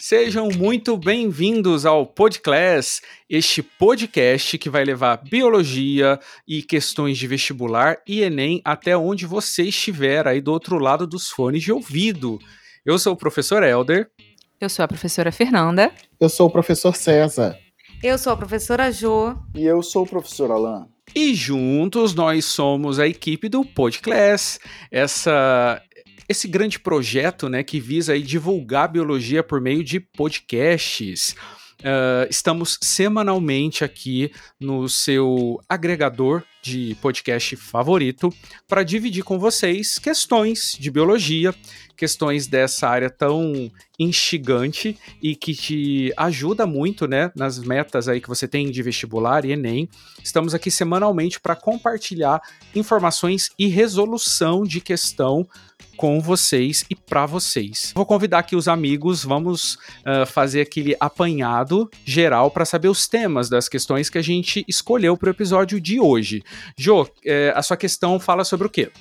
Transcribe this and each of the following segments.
Sejam muito bem-vindos ao Podclass, este podcast que vai levar biologia e questões de vestibular e Enem até onde você estiver aí do outro lado dos fones de ouvido. Eu sou o professor Elder. Eu sou a professora Fernanda. Eu sou o professor César. Eu sou a professora Jo. E eu sou o professor Alan. E juntos nós somos a equipe do Podclass, essa esse grande projeto, né, que visa aí divulgar a biologia por meio de podcasts. Uh, estamos semanalmente aqui no seu agregador de podcast favorito para dividir com vocês questões de biologia, questões dessa área tão instigante e que te ajuda muito, né, nas metas aí que você tem de vestibular e ENEM. Estamos aqui semanalmente para compartilhar informações e resolução de questão com vocês e para vocês. Vou convidar aqui os amigos, vamos uh, fazer aquele apanhado geral para saber os temas das questões que a gente escolheu para o episódio de hoje. Jo, eh, a sua questão fala sobre o quê?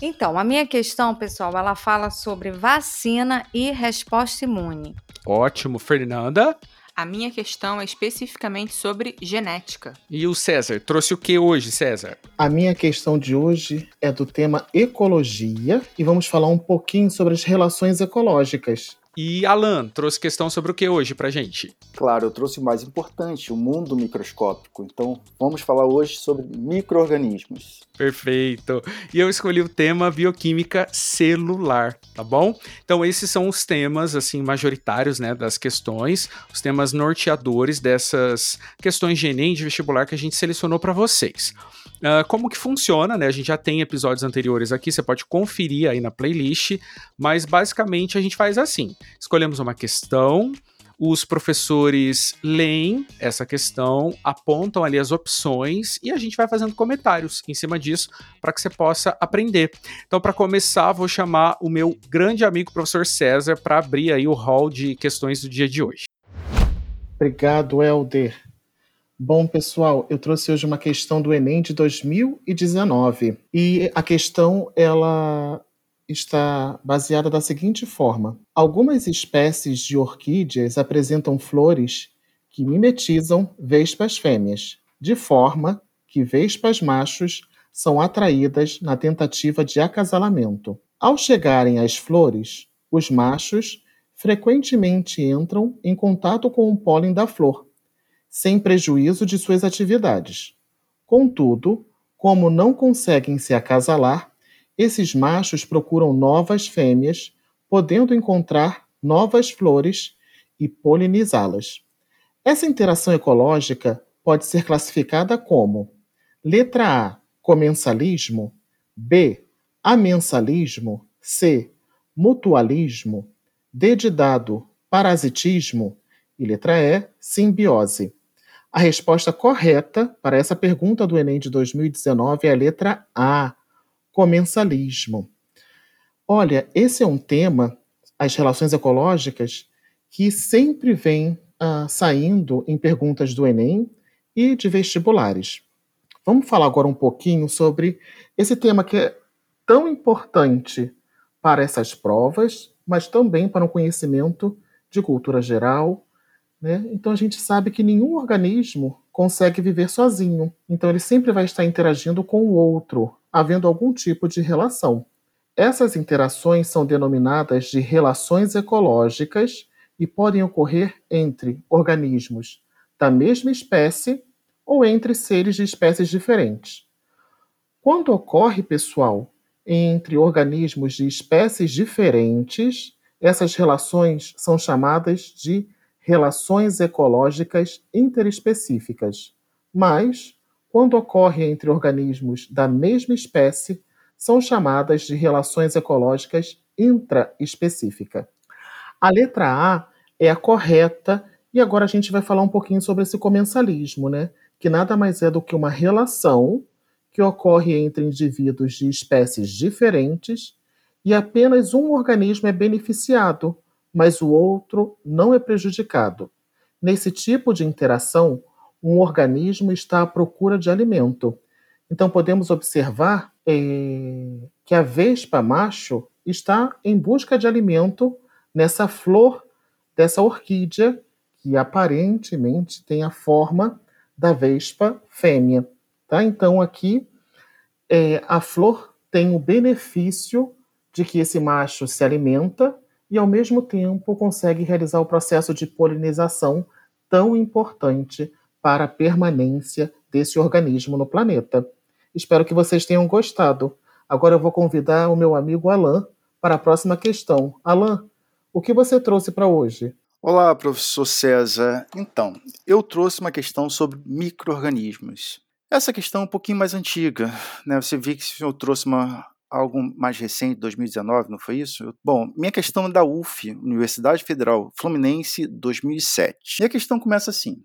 Então, a minha questão, pessoal, ela fala sobre vacina e resposta imune. Ótimo, Fernanda. A minha questão é especificamente sobre genética. E o César, trouxe o que hoje, César? A minha questão de hoje é do tema ecologia e vamos falar um pouquinho sobre as relações ecológicas. E Alan, trouxe questão sobre o que hoje pra gente? Claro, eu trouxe o mais importante, o mundo microscópico. Então, vamos falar hoje sobre micro-organismos. Perfeito. E eu escolhi o tema bioquímica celular, tá bom? Então, esses são os temas, assim, majoritários, né, das questões, os temas norteadores dessas questões de Enem de vestibular que a gente selecionou para vocês. Uh, como que funciona, né? A gente já tem episódios anteriores aqui, você pode conferir aí na playlist, mas basicamente a gente faz assim: escolhemos uma questão, os professores leem essa questão, apontam ali as opções e a gente vai fazendo comentários em cima disso para que você possa aprender. Então, para começar, vou chamar o meu grande amigo professor César para abrir aí o hall de questões do dia de hoje. Obrigado, Helder. Bom, pessoal, eu trouxe hoje uma questão do Enem de 2019 e a questão ela está baseada da seguinte forma: algumas espécies de orquídeas apresentam flores que mimetizam vespas fêmeas, de forma que vespas machos são atraídas na tentativa de acasalamento. Ao chegarem às flores, os machos frequentemente entram em contato com o pólen da flor sem prejuízo de suas atividades. Contudo, como não conseguem se acasalar, esses machos procuram novas fêmeas, podendo encontrar novas flores e polinizá-las. Essa interação ecológica pode ser classificada como: letra A, comensalismo, B, amensalismo, C, mutualismo, D de dado, parasitismo e letra E, simbiose. A resposta correta para essa pergunta do Enem de 2019 é a letra A, comensalismo. Olha, esse é um tema, as relações ecológicas, que sempre vem uh, saindo em perguntas do Enem e de vestibulares. Vamos falar agora um pouquinho sobre esse tema que é tão importante para essas provas, mas também para um conhecimento de cultura geral, né? Então a gente sabe que nenhum organismo consegue viver sozinho. Então ele sempre vai estar interagindo com o outro, havendo algum tipo de relação. Essas interações são denominadas de relações ecológicas e podem ocorrer entre organismos da mesma espécie ou entre seres de espécies diferentes. Quando ocorre, pessoal, entre organismos de espécies diferentes, essas relações são chamadas de relações ecológicas interespecíficas, mas, quando ocorre entre organismos da mesma espécie, são chamadas de relações ecológicas intraespecíficas. A letra A é a correta e agora a gente vai falar um pouquinho sobre esse comensalismo, né? Que nada mais é do que uma relação que ocorre entre indivíduos de espécies diferentes e apenas um organismo é beneficiado mas o outro não é prejudicado. Nesse tipo de interação, um organismo está à procura de alimento. Então, podemos observar é, que a vespa macho está em busca de alimento nessa flor dessa orquídea que aparentemente tem a forma da vespa fêmea. Tá? Então, aqui, é, a flor tem o benefício de que esse macho se alimenta e, ao mesmo tempo, consegue realizar o processo de polinização tão importante para a permanência desse organismo no planeta. Espero que vocês tenham gostado. Agora eu vou convidar o meu amigo Alan para a próxima questão. Alan, o que você trouxe para hoje? Olá, professor César. Então, eu trouxe uma questão sobre micro-organismos. Essa questão é um pouquinho mais antiga, né? Você viu que senhor trouxe uma, algo mais recente, 2019, não foi isso? Bom, minha questão é da UF, Universidade Federal Fluminense, 2007. Minha questão começa assim.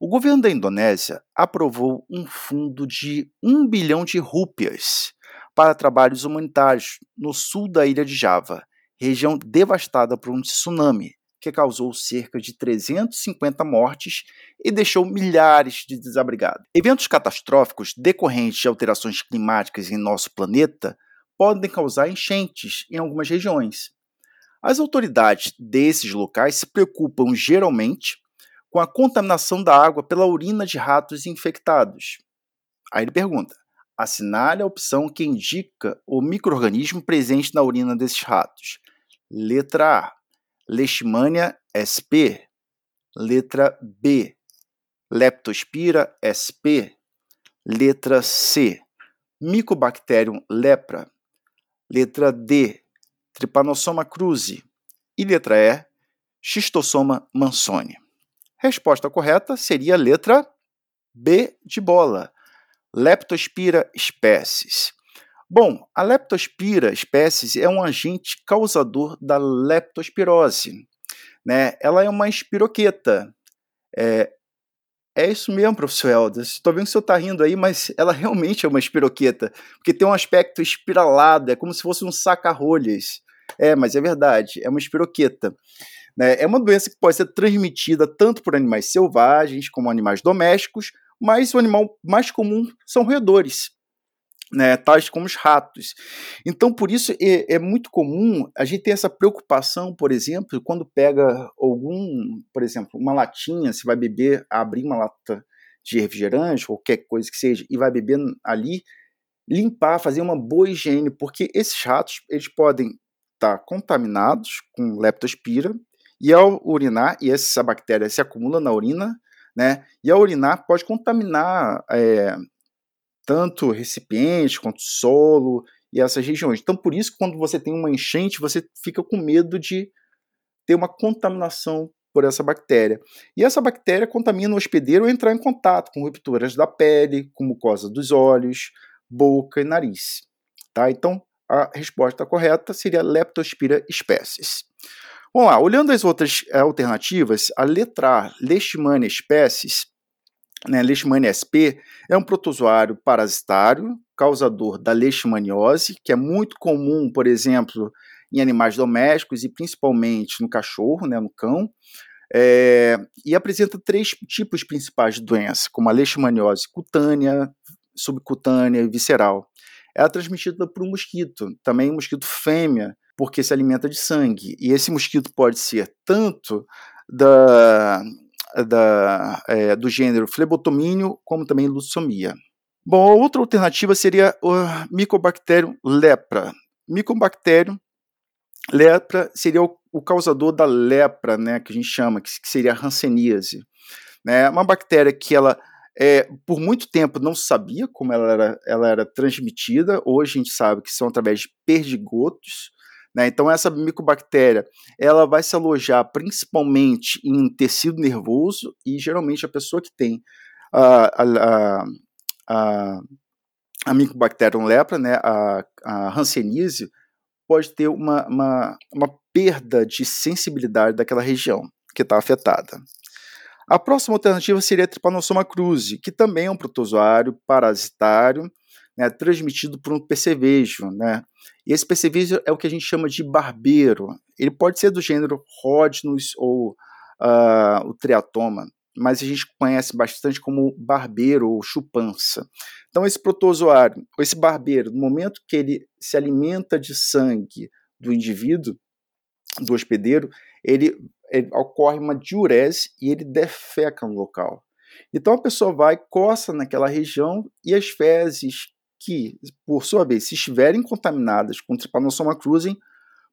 O governo da Indonésia aprovou um fundo de 1 bilhão de rúpias para trabalhos humanitários no sul da ilha de Java, região devastada por um tsunami que causou cerca de 350 mortes e deixou milhares de desabrigados. Eventos catastróficos decorrentes de alterações climáticas em nosso planeta podem causar enchentes em algumas regiões. As autoridades desses locais se preocupam geralmente com a contaminação da água pela urina de ratos infectados. Aí ele pergunta: assinale a opção que indica o microorganismo presente na urina desses ratos. Letra A: Leishmania sp. Letra B: Leptospira sp. Letra C: Mycobacterium lepra. Letra D: Trypanosoma cruzi. E letra E: Schistosoma mansoni. Resposta correta seria a letra B de bola, Leptospira species. Bom, a Leptospira species é um agente causador da leptospirose. Né? Ela é uma espiroqueta. É, é isso mesmo, professor Helder. Estou vendo que o senhor está rindo aí, mas ela realmente é uma espiroqueta, porque tem um aspecto espiralado, é como se fosse um saca-rolhas. É, mas é verdade, é uma espiroqueta. Né? É uma doença que pode ser transmitida tanto por animais selvagens como animais domésticos, mas o animal mais comum são roedores. Né, tais como os ratos. Então, por isso é, é, muito comum a gente ter essa preocupação, por exemplo, quando pega algum, por exemplo, uma latinha, se vai beber, abrir uma lata de refrigerante, qualquer coisa que seja, e vai beber ali, limpar, fazer uma boa higiene, porque esses ratos eles podem estar contaminados com leptospira, e ao urinar, e essa bactéria se acumula na urina, né? E ao urinar pode contaminar é, tanto recipiente quanto solo e essas regiões. Então, por isso, quando você tem uma enchente, você fica com medo de ter uma contaminação por essa bactéria. E essa bactéria contamina o hospedeiro ao entrar em contato com rupturas da pele, com mucosa dos olhos, boca e nariz. Tá? Então, a resposta correta seria Leptospira species. Vamos lá, olhando as outras eh, alternativas, a letra A, Leishmania species, né, Leishmania sp, é um protozoário parasitário, causador da leishmaniose, que é muito comum, por exemplo, em animais domésticos e principalmente no cachorro, né, no cão, é, e apresenta três tipos principais de doença, como a leishmaniose cutânea, subcutânea e visceral. É transmitida por um mosquito, também um mosquito fêmea, porque se alimenta de sangue. E esse mosquito pode ser tanto da, da, é, do gênero flebotomínio, como também lutsomia. Bom, a outra alternativa seria o Mycobacterium lepra. Mycobacterium lepra seria o, o, causador da lepra, né, que a gente chama, que, que seria a hanseníase. Né, uma bactéria que ela é, por muito tempo não sabia como ela era, ela era transmitida, hoje a gente sabe que são através de perdigotos, né? Então essa micobactéria ela vai se alojar principalmente em tecido nervoso e geralmente a pessoa que tem a, a, a, a lepra, né, a, a Hanseníase, pode ter uma, uma, uma perda de sensibilidade daquela região que está afetada. A próxima alternativa seria a Trypanosoma cruzi, que também é um protozoário parasitário né, transmitido por um percevejo. Né? E esse percevejo é o que a gente chama de barbeiro. Ele pode ser do gênero Rhodnus ou uh, o triatoma. mas a gente conhece bastante como barbeiro ou chupança. Então, esse protozoário, esse barbeiro, no momento que ele se alimenta de sangue do indivíduo, do hospedeiro, ele, ele ocorre uma diurese e ele defeca no local. Então a pessoa vai, coça naquela região e as fezes que, por sua vez, se estiverem contaminadas com Trypanosoma cruzi,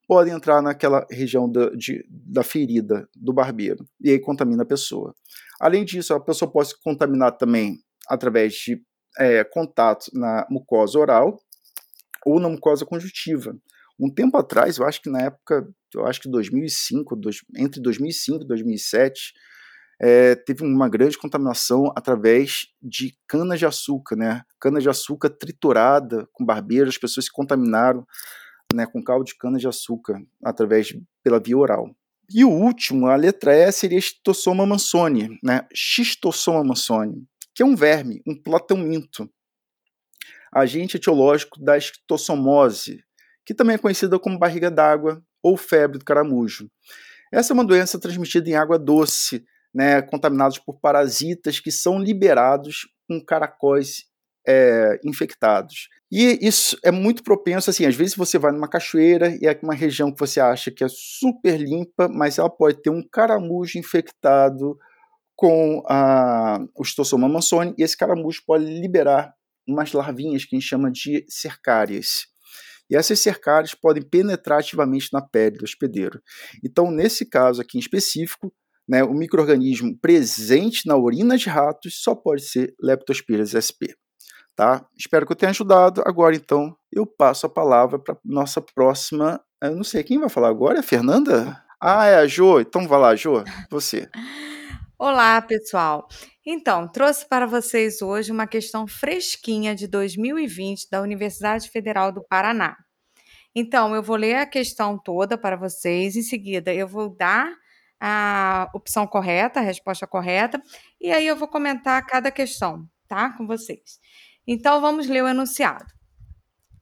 podem entrar naquela região da, de, da ferida do barbeiro e aí contamina a pessoa. Além disso, a pessoa pode se contaminar também através de é, contato na mucosa oral ou na mucosa conjuntiva. Um tempo atrás, eu acho que na época, eu acho que 2005, dois, entre 2005 e 2007, é, teve uma grande contaminação através de cana-de-açúcar, né? Cana-de-açúcar triturada com barbeiro, as pessoas se contaminaram né, com caldo de cana-de-açúcar através pela via oral. E o último, a letra E, seria Xistossoma mansoni, né? Xistossoma mansoni, que é um verme, um plateuminto, agente etiológico da xistossomose, que também é conhecida como barriga d'água ou febre do caramujo. Essa é uma doença transmitida em água doce, né, contaminados por parasitas que são liberados com caracóis é, infectados. E isso é muito propenso, assim, às vezes você vai numa cachoeira e é uma região que você acha que é super limpa, mas ela pode ter um caramujo infectado com a, o Stossoma mansoni, e esse caramujo pode liberar umas larvinhas que a gente chama de cercárias. E essas cercárias podem penetrar ativamente na pele do hospedeiro. Então, nesse caso aqui em específico, né, o microorganismo presente na urina de ratos só pode ser Leptospiras sp. Tá? Espero que eu tenha ajudado. Agora, então, eu passo a palavra para nossa próxima. Eu não sei quem vai falar agora, é a Fernanda? Ah, é a Jo. Então vai lá, Jo, você. Olá, pessoal. Então, trouxe para vocês hoje uma questão fresquinha de 2020 da Universidade Federal do Paraná. Então, eu vou ler a questão toda para vocês. Em seguida, eu vou dar a opção correta, a resposta correta, e aí eu vou comentar cada questão, tá? Com vocês. Então, vamos ler o enunciado.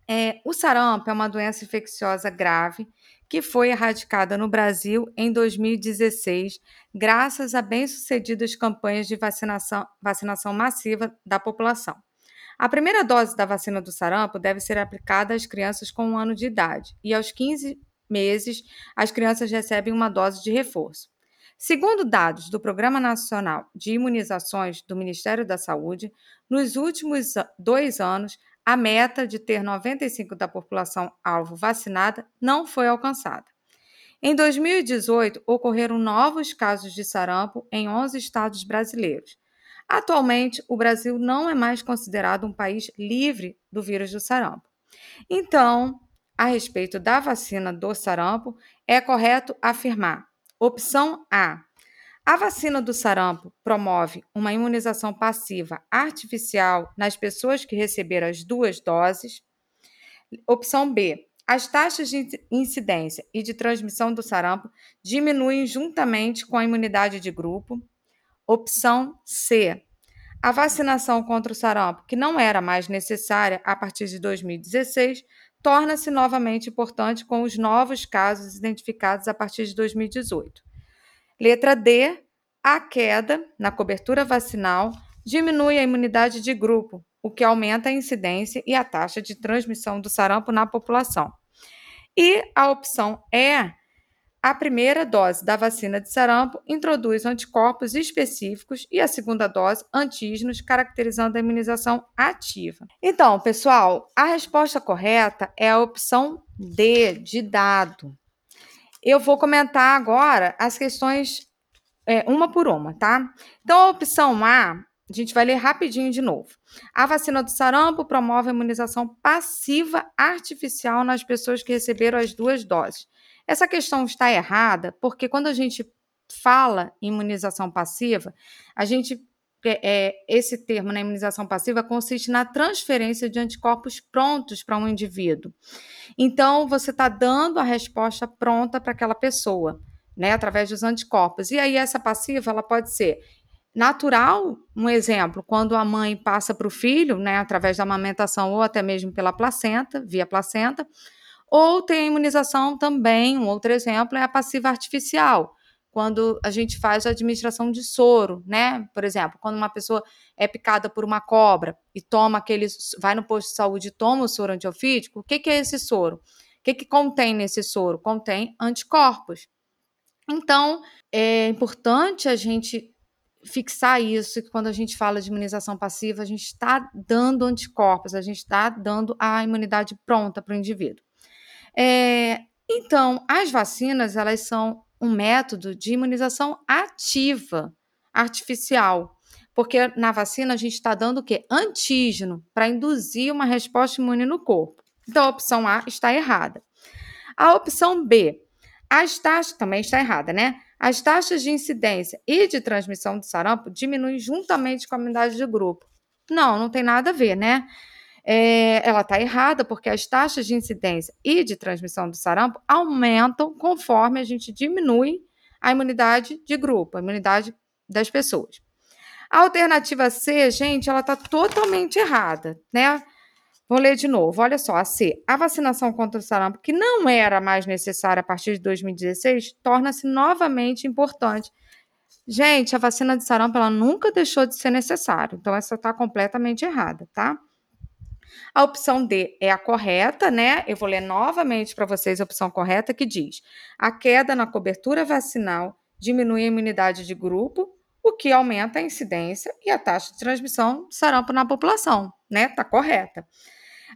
É, o sarampo é uma doença infecciosa grave que foi erradicada no Brasil em 2016, graças a bem-sucedidas campanhas de vacinação, vacinação massiva da população. A primeira dose da vacina do sarampo deve ser aplicada às crianças com um ano de idade e aos 15 meses as crianças recebem uma dose de reforço. Segundo dados do Programa Nacional de Imunizações do Ministério da Saúde, nos últimos dois anos, a meta de ter 95% da população alvo vacinada não foi alcançada. Em 2018, ocorreram novos casos de sarampo em 11 estados brasileiros. Atualmente, o Brasil não é mais considerado um país livre do vírus do sarampo. Então, a respeito da vacina do sarampo, é correto afirmar Opção A. A vacina do sarampo promove uma imunização passiva artificial nas pessoas que receberam as duas doses. Opção B. As taxas de incidência e de transmissão do sarampo diminuem juntamente com a imunidade de grupo. Opção C. A vacinação contra o sarampo, que não era mais necessária a partir de 2016, torna-se novamente importante com os novos casos identificados a partir de 2018. Letra D, a queda na cobertura vacinal diminui a imunidade de grupo, o que aumenta a incidência e a taxa de transmissão do sarampo na população. E a opção E, a primeira dose da vacina de sarampo introduz anticorpos específicos e a segunda dose antígenos, caracterizando a imunização ativa. Então, pessoal, a resposta correta é a opção D, de dado. Eu vou comentar agora as questões é, uma por uma, tá? Então, a opção A, a gente vai ler rapidinho de novo. A vacina do sarampo promove a imunização passiva artificial nas pessoas que receberam as duas doses. Essa questão está errada, porque quando a gente fala imunização passiva, a gente é, é, esse termo na imunização passiva consiste na transferência de anticorpos prontos para um indivíduo. Então, você está dando a resposta pronta para aquela pessoa, né, através dos anticorpos. E aí, essa passiva ela pode ser natural, um exemplo, quando a mãe passa para o filho, né, através da amamentação ou até mesmo pela placenta, via placenta, ou tem a imunização também, um outro exemplo é a passiva artificial, quando a gente faz a administração de soro, né? Por exemplo, quando uma pessoa é picada por uma cobra e toma aquele, vai no posto de saúde e toma o soro antiofídico, o que, que é esse soro? O que, que contém nesse soro? Contém anticorpos. Então, é importante a gente fixar isso, que quando a gente fala de imunização passiva, a gente está dando anticorpos, a gente está dando a imunidade pronta para o indivíduo. É, então, as vacinas, elas são um método de imunização ativa, artificial, porque na vacina a gente está dando o quê? Antígeno, para induzir uma resposta imune no corpo. Então, a opção A está errada. A opção B, as taxas, também está errada, né? As taxas de incidência e de transmissão de sarampo diminuem juntamente com a imunidade de grupo. Não, não tem nada a ver, né? É, ela está errada porque as taxas de incidência e de transmissão do sarampo aumentam conforme a gente diminui a imunidade de grupo, a imunidade das pessoas. A alternativa C, gente, ela está totalmente errada, né? Vou ler de novo. Olha só, a C. A vacinação contra o sarampo, que não era mais necessária a partir de 2016, torna-se novamente importante. Gente, a vacina de sarampo ela nunca deixou de ser necessária, então essa está completamente errada, tá? A opção D é a correta, né? Eu vou ler novamente para vocês a opção correta que diz: a queda na cobertura vacinal diminui a imunidade de grupo, o que aumenta a incidência e a taxa de transmissão de sarampo na população, né? Tá correta.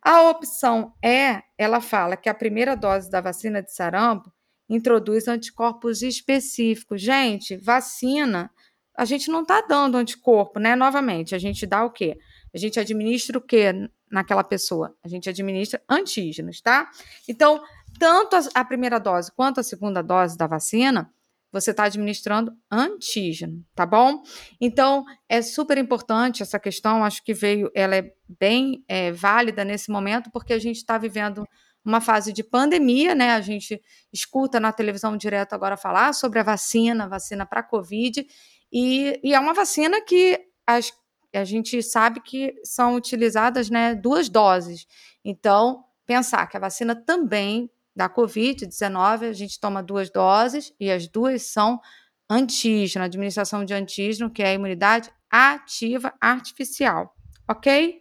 A opção E, ela fala que a primeira dose da vacina de sarampo introduz anticorpos específicos. Gente, vacina, a gente não está dando anticorpo, né? Novamente, a gente dá o quê? A gente administra o quê naquela pessoa? A gente administra antígenos, tá? Então, tanto a primeira dose quanto a segunda dose da vacina você está administrando antígeno, tá bom? Então, é super importante essa questão, acho que veio, ela é bem é, válida nesse momento, porque a gente está vivendo uma fase de pandemia, né? A gente escuta na televisão direto agora falar sobre a vacina, vacina para Covid, e, e, é uma vacina que as, a gente sabe que são utilizadas né, duas doses. Então, pensar que a vacina também da Covid-19, a gente toma duas doses e as duas são antígeno, administração de antígeno, que é a imunidade ativa artificial, ok?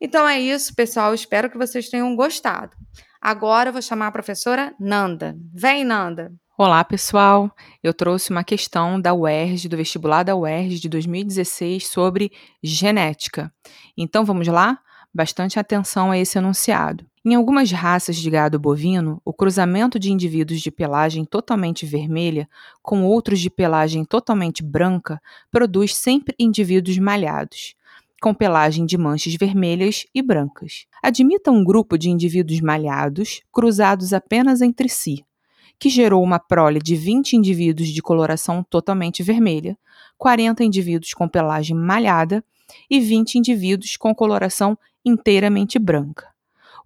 Então é isso, pessoal. Espero que vocês tenham gostado. Agora eu vou chamar a professora Nanda. Vem, Nanda. Olá, pessoal. Eu trouxe uma questão da UERJ, do vestibular da UERJ de 2016 sobre genética. Então vamos lá? Bastante atenção a esse enunciado. Em algumas raças de gado bovino, o cruzamento de indivíduos de pelagem totalmente vermelha com outros de pelagem totalmente branca produz sempre indivíduos malhados, com pelagem de manchas vermelhas e brancas. Admita um grupo de indivíduos malhados cruzados apenas entre si, que gerou uma prole de 20 indivíduos de coloração totalmente vermelha, 40 indivíduos com pelagem malhada e 20 indivíduos com coloração inteiramente branca.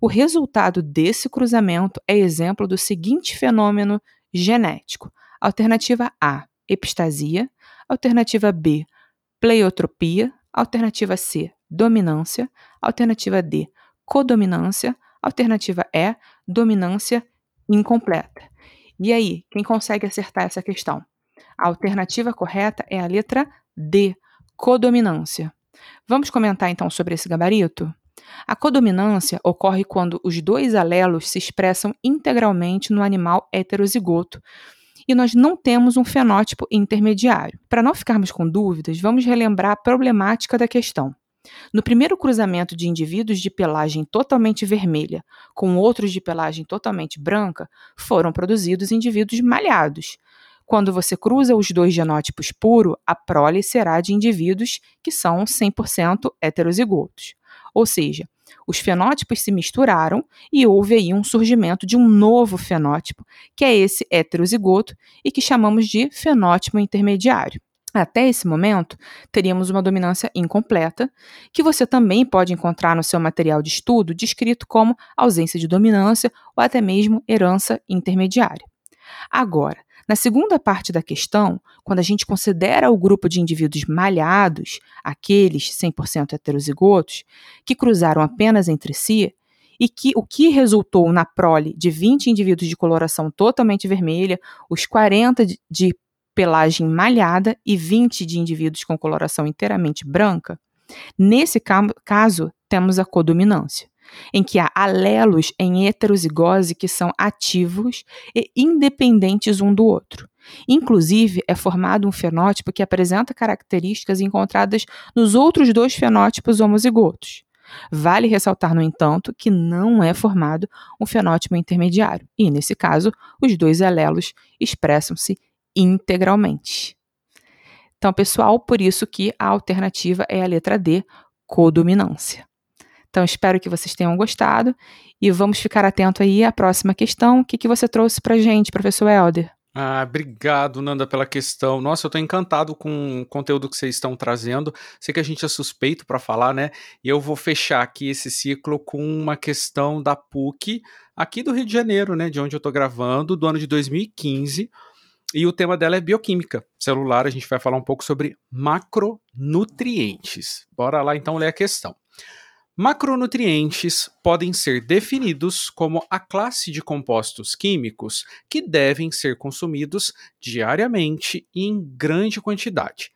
O resultado desse cruzamento é exemplo do seguinte fenômeno genético: alternativa A, epistasia, alternativa B, pleiotropia, alternativa C, dominância, alternativa D, codominância, alternativa E, dominância incompleta. E aí, quem consegue acertar essa questão? A alternativa correta é a letra D, codominância. Vamos comentar então sobre esse gabarito? A codominância ocorre quando os dois alelos se expressam integralmente no animal heterozigoto e nós não temos um fenótipo intermediário. Para não ficarmos com dúvidas, vamos relembrar a problemática da questão. No primeiro cruzamento de indivíduos de pelagem totalmente vermelha com outros de pelagem totalmente branca, foram produzidos indivíduos malhados. Quando você cruza os dois genótipos puro, a prole será de indivíduos que são 100% heterozigotos. Ou seja, os fenótipos se misturaram e houve aí um surgimento de um novo fenótipo, que é esse heterozigoto e que chamamos de fenótipo intermediário. Até esse momento, teríamos uma dominância incompleta, que você também pode encontrar no seu material de estudo descrito como ausência de dominância ou até mesmo herança intermediária. Agora, na segunda parte da questão, quando a gente considera o grupo de indivíduos malhados, aqueles 100% heterozigotos, que cruzaram apenas entre si, e que o que resultou na prole de 20 indivíduos de coloração totalmente vermelha, os 40 de pelagem malhada e 20 de indivíduos com coloração inteiramente branca, nesse caso temos a codominância, em que há alelos em heterozigose que são ativos e independentes um do outro. Inclusive, é formado um fenótipo que apresenta características encontradas nos outros dois fenótipos homozigotos. Vale ressaltar, no entanto, que não é formado um fenótipo intermediário, e, nesse caso, os dois alelos expressam-se integralmente. Então, pessoal, por isso que a alternativa é a letra D, codominância. Então, espero que vocês tenham gostado e vamos ficar atento aí à próxima questão. O que, que você trouxe para gente, professor Helder? Ah, obrigado, Nanda, pela questão. Nossa, eu estou encantado com o conteúdo que vocês estão trazendo. Sei que a gente é suspeito para falar, né? E eu vou fechar aqui esse ciclo com uma questão da PUC, aqui do Rio de Janeiro, né? De onde eu estou gravando, do ano de 2015. E o tema dela é bioquímica celular. A gente vai falar um pouco sobre macronutrientes. Bora lá então ler a questão. Macronutrientes podem ser definidos como a classe de compostos químicos que devem ser consumidos diariamente e em grande quantidade,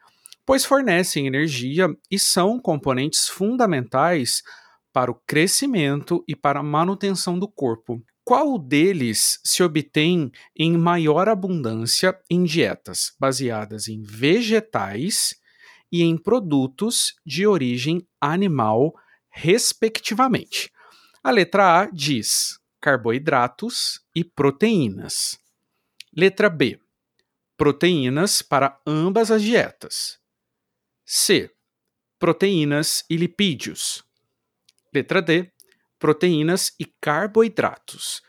pois fornecem energia e são componentes fundamentais para o crescimento e para a manutenção do corpo. Qual deles se obtém em maior abundância em dietas baseadas em vegetais e em produtos de origem animal? respectivamente. A letra A diz carboidratos e proteínas. Letra B, proteínas para ambas as dietas. C, proteínas e lipídios. Letra D, proteínas e carboidratos.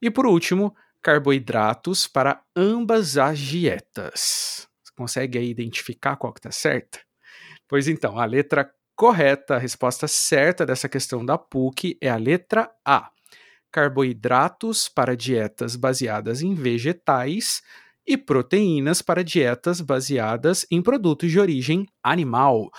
E por último, carboidratos para ambas as dietas. Você consegue aí identificar qual que está certa? Pois então, a letra correta, a resposta certa dessa questão da PUC é a letra A. Carboidratos para dietas baseadas em vegetais e proteínas para dietas baseadas em produtos de origem animal.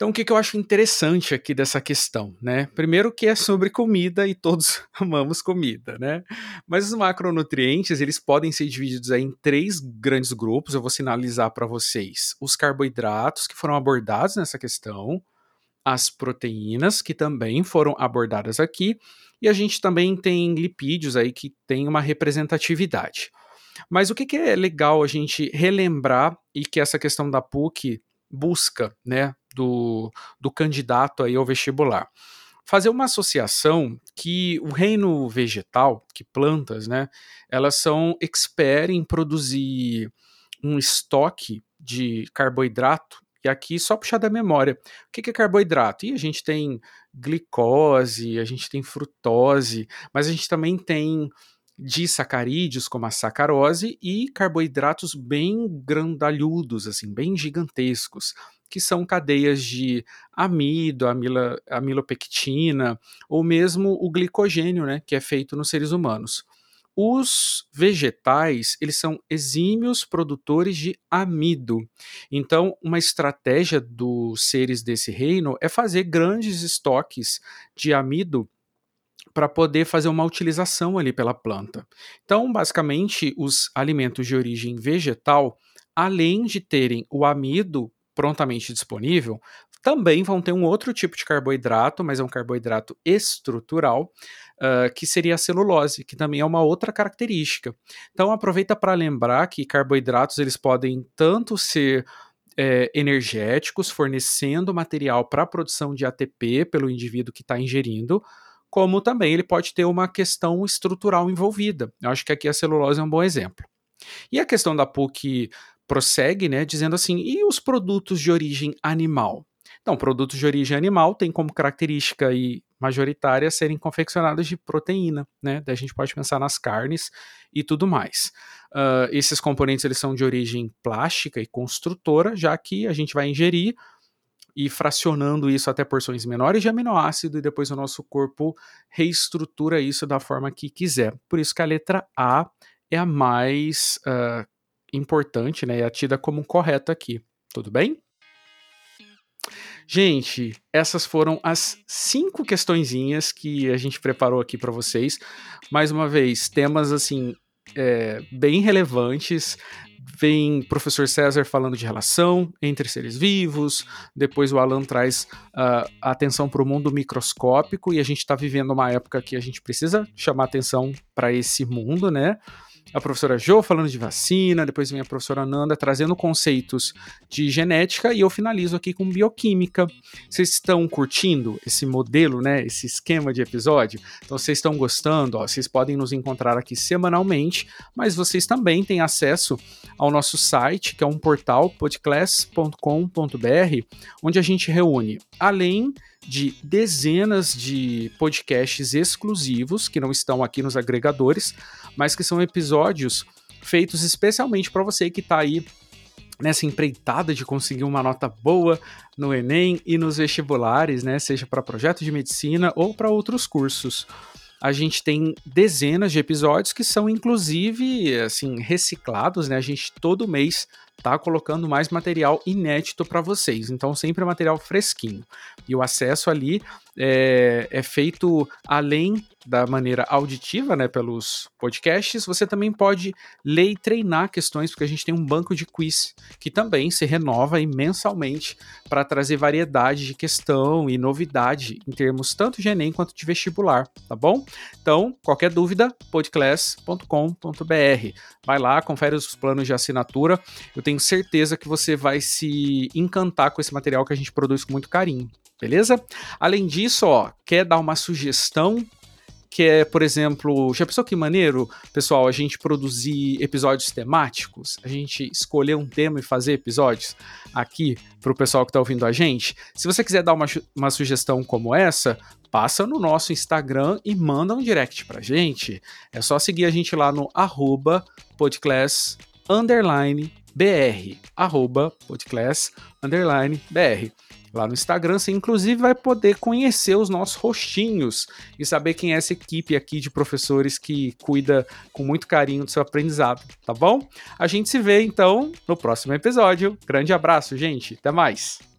Então, o que, que eu acho interessante aqui dessa questão, né? Primeiro que é sobre comida e todos amamos comida, né? Mas os macronutrientes, eles podem ser divididos em três grandes grupos, eu vou sinalizar para vocês. Os carboidratos, que foram abordados nessa questão, as proteínas, que também foram abordadas aqui, e a gente também tem lipídios aí que tem uma representatividade. Mas o que, que é legal a gente relembrar e que essa questão da PUC busca, né, do, do candidato aí ao vestibular. Fazer uma associação que o reino vegetal, que plantas, né, elas são expert em produzir um estoque de carboidrato e aqui, só puxar da memória, o que é carboidrato? E a gente tem glicose, a gente tem frutose, mas a gente também tem disacarídeos, como a sacarose, e carboidratos bem grandalhudos, assim, bem gigantescos, que são cadeias de amido, amila, amilopectina, ou mesmo o glicogênio, né, que é feito nos seres humanos. Os vegetais, eles são exímios produtores de amido. Então, uma estratégia dos seres desse reino é fazer grandes estoques de amido para poder fazer uma utilização ali pela planta. Então, basicamente, os alimentos de origem vegetal, além de terem o amido prontamente disponível, também vão ter um outro tipo de carboidrato, mas é um carboidrato estrutural, uh, que seria a celulose, que também é uma outra característica. Então aproveita para lembrar que carboidratos eles podem tanto ser é, energéticos, fornecendo material para a produção de ATP pelo indivíduo que está ingerindo, como também ele pode ter uma questão estrutural envolvida. Eu acho que aqui a celulose é um bom exemplo. E a questão da PUC prossegue, né, dizendo assim: e os produtos de origem animal? Então, produtos de origem animal têm como característica e majoritária serem confeccionados de proteína, né? Daí a gente pode pensar nas carnes e tudo mais. Uh, esses componentes eles são de origem plástica e construtora, já que a gente vai ingerir e fracionando isso até porções menores de aminoácido e depois o nosso corpo reestrutura isso da forma que quiser. Por isso que a letra A é a mais uh, importante, né? É tida como correta aqui. Tudo bem? Gente, essas foram as cinco questõezinhas que a gente preparou aqui para vocês. Mais uma vez, temas assim é, bem relevantes. Vem professor César falando de relação entre seres vivos, depois o Alan traz uh, a atenção para o mundo microscópico, e a gente está vivendo uma época que a gente precisa chamar atenção para esse mundo, né? A professora Jo falando de vacina, depois vem a professora Nanda trazendo conceitos de genética e eu finalizo aqui com bioquímica. Vocês estão curtindo esse modelo, né, esse esquema de episódio? Então vocês estão gostando? Ó, vocês podem nos encontrar aqui semanalmente, mas vocês também têm acesso ao nosso site, que é um portal podclass.com.br, onde a gente reúne, além de dezenas de podcasts exclusivos que não estão aqui nos agregadores, mas que são episódios feitos especialmente para você que está aí nessa empreitada de conseguir uma nota boa no Enem e nos vestibulares, né, seja para projeto de medicina ou para outros cursos. A gente tem dezenas de episódios que são inclusive assim reciclados, né? A gente todo mês tá colocando mais material inédito para vocês. Então, sempre material fresquinho. E o acesso ali é, é, feito além da maneira auditiva, né, pelos podcasts, você também pode ler e treinar questões, porque a gente tem um banco de quiz que também se renova mensalmente para trazer variedade de questão e novidade em termos tanto de Enem quanto de vestibular, tá bom? Então, qualquer dúvida, podclass.com.br. Vai lá, confere os planos de assinatura. Eu tenho certeza que você vai se encantar com esse material que a gente produz com muito carinho, beleza? Além disso, ó, quer dar uma sugestão que é, por exemplo, já pensou que maneiro, pessoal, a gente produzir episódios temáticos? A gente escolher um tema e fazer episódios aqui para o pessoal que está ouvindo a gente? Se você quiser dar uma, uma sugestão como essa, passa no nosso Instagram e manda um direct pra gente. É só seguir a gente lá no arroba podclass underline br, arroba podclass underline br. Lá no Instagram, você inclusive vai poder conhecer os nossos rostinhos e saber quem é essa equipe aqui de professores que cuida com muito carinho do seu aprendizado, tá bom? A gente se vê então no próximo episódio. Grande abraço, gente. Até mais.